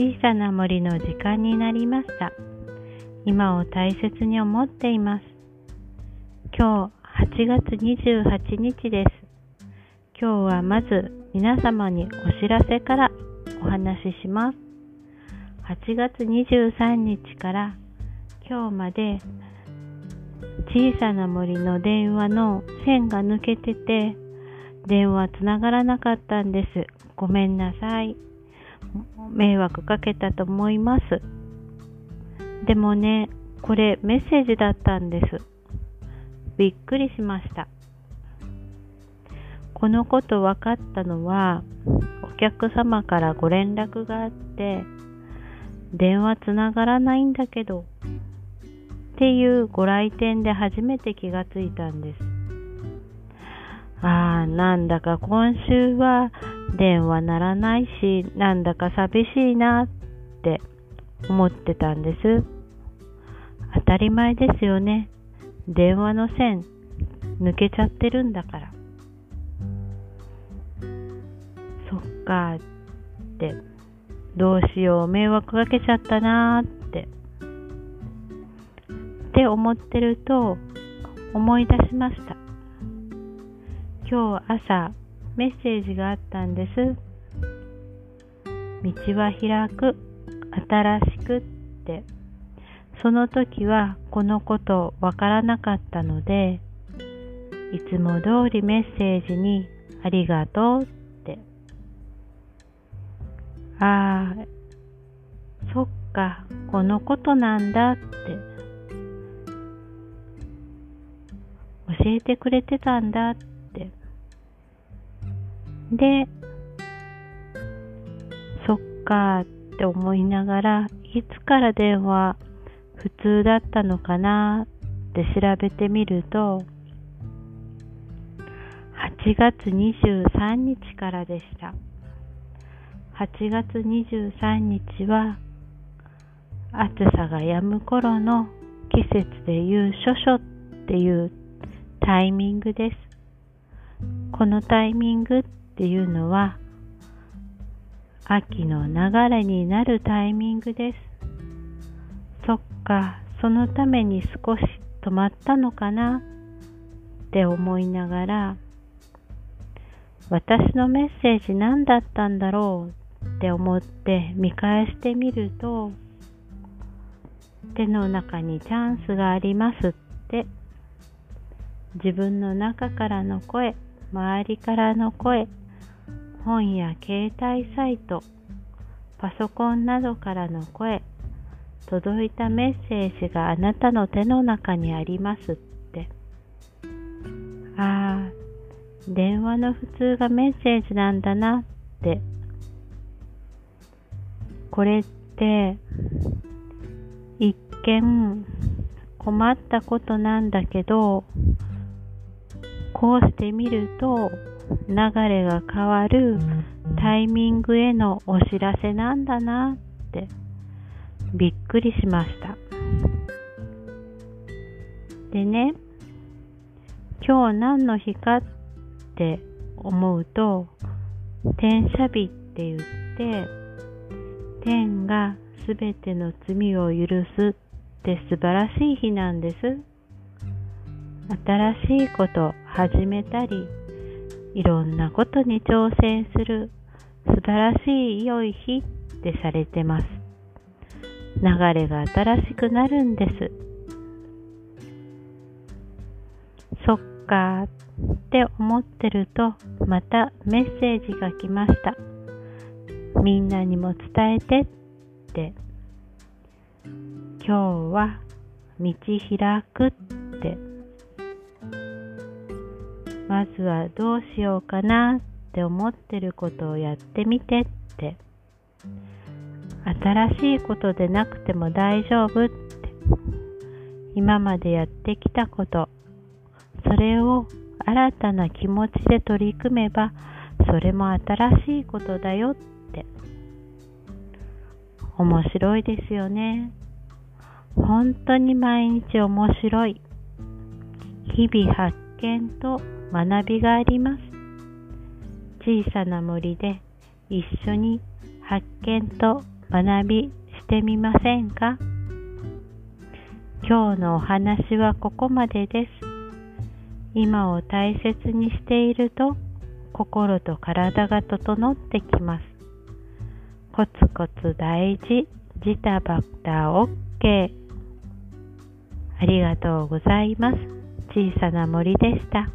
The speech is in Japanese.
小さな森の時間になりました。今を大切に思っています。今日8月28日です。今日はまず皆様にお知らせからお話しします。8月23日から今日まで小さな森の電話の線が抜けてて電話つながらなかったんです。ごめんなさい。迷惑かけたと思います。でもね、これメッセージだったんです。びっくりしました。このこと分かったのは、お客様からご連絡があって、電話つながらないんだけど、っていうご来店で初めて気がついたんです。ああ、なんだか今週は電話ならないし、なんだか寂しいなって思ってたんです。当たり前ですよね。電話の線抜けちゃってるんだから。そっかって、どうしよう、迷惑かけちゃったなーって。って思ってると思い出しました。今日朝メッセージがあったんです。道は開く、新しくって。その時はこのことわからなかったので、いつも通りメッセージにありがとうって。ああ、そっか、このことなんだって教えてくれてたんだって。で、そっかって思いながら、いつから電話普通だったのかなって調べてみると、8月23日からでした。8月23日は暑さが止む頃の季節でいう処暑っていうタイミングです。このタイミングってていうのは秋の流れになるタイミングです。そっか、そのために少し止まったのかな？って思いながら私のメッセージ何だったんだろう？って思って見返してみると手の中にチャンスがありますって自分の中からの声周りからの声本や携帯サイトパソコンなどからの声届いたメッセージがあなたの手の中にありますって。ああ電話の普通がメッセージなんだなって。これって一見困ったことなんだけどこうしてみると流れが変わるタイミングへのお知らせなんだなってびっくりしました。でね今日何の日かって思うと天赦日って言って天がすべての罪を許すって素晴らしい日なんです。新しいこと始めたりいろんなことに挑戦する素晴らしい良い日ってされてます。流れが新しくなるんです。そっかって思ってるとまたメッセージが来ました。みんなにも伝えてって。今日は道開くって。まずはどうしようかなって思ってることをやってみてって。新しいことでなくても大丈夫って。今までやってきたこと。それを新たな気持ちで取り組めばそれも新しいことだよって。面白いですよね。本当に毎日面白い。日々発見と学びがあります。小さな森で一緒に発見と学びしてみませんか？今日のお話はここまでです。今を大切にしていると心と体が整ってきます。コツコツ大事、ジタバタ OK。ありがとうございます。小さな森でした。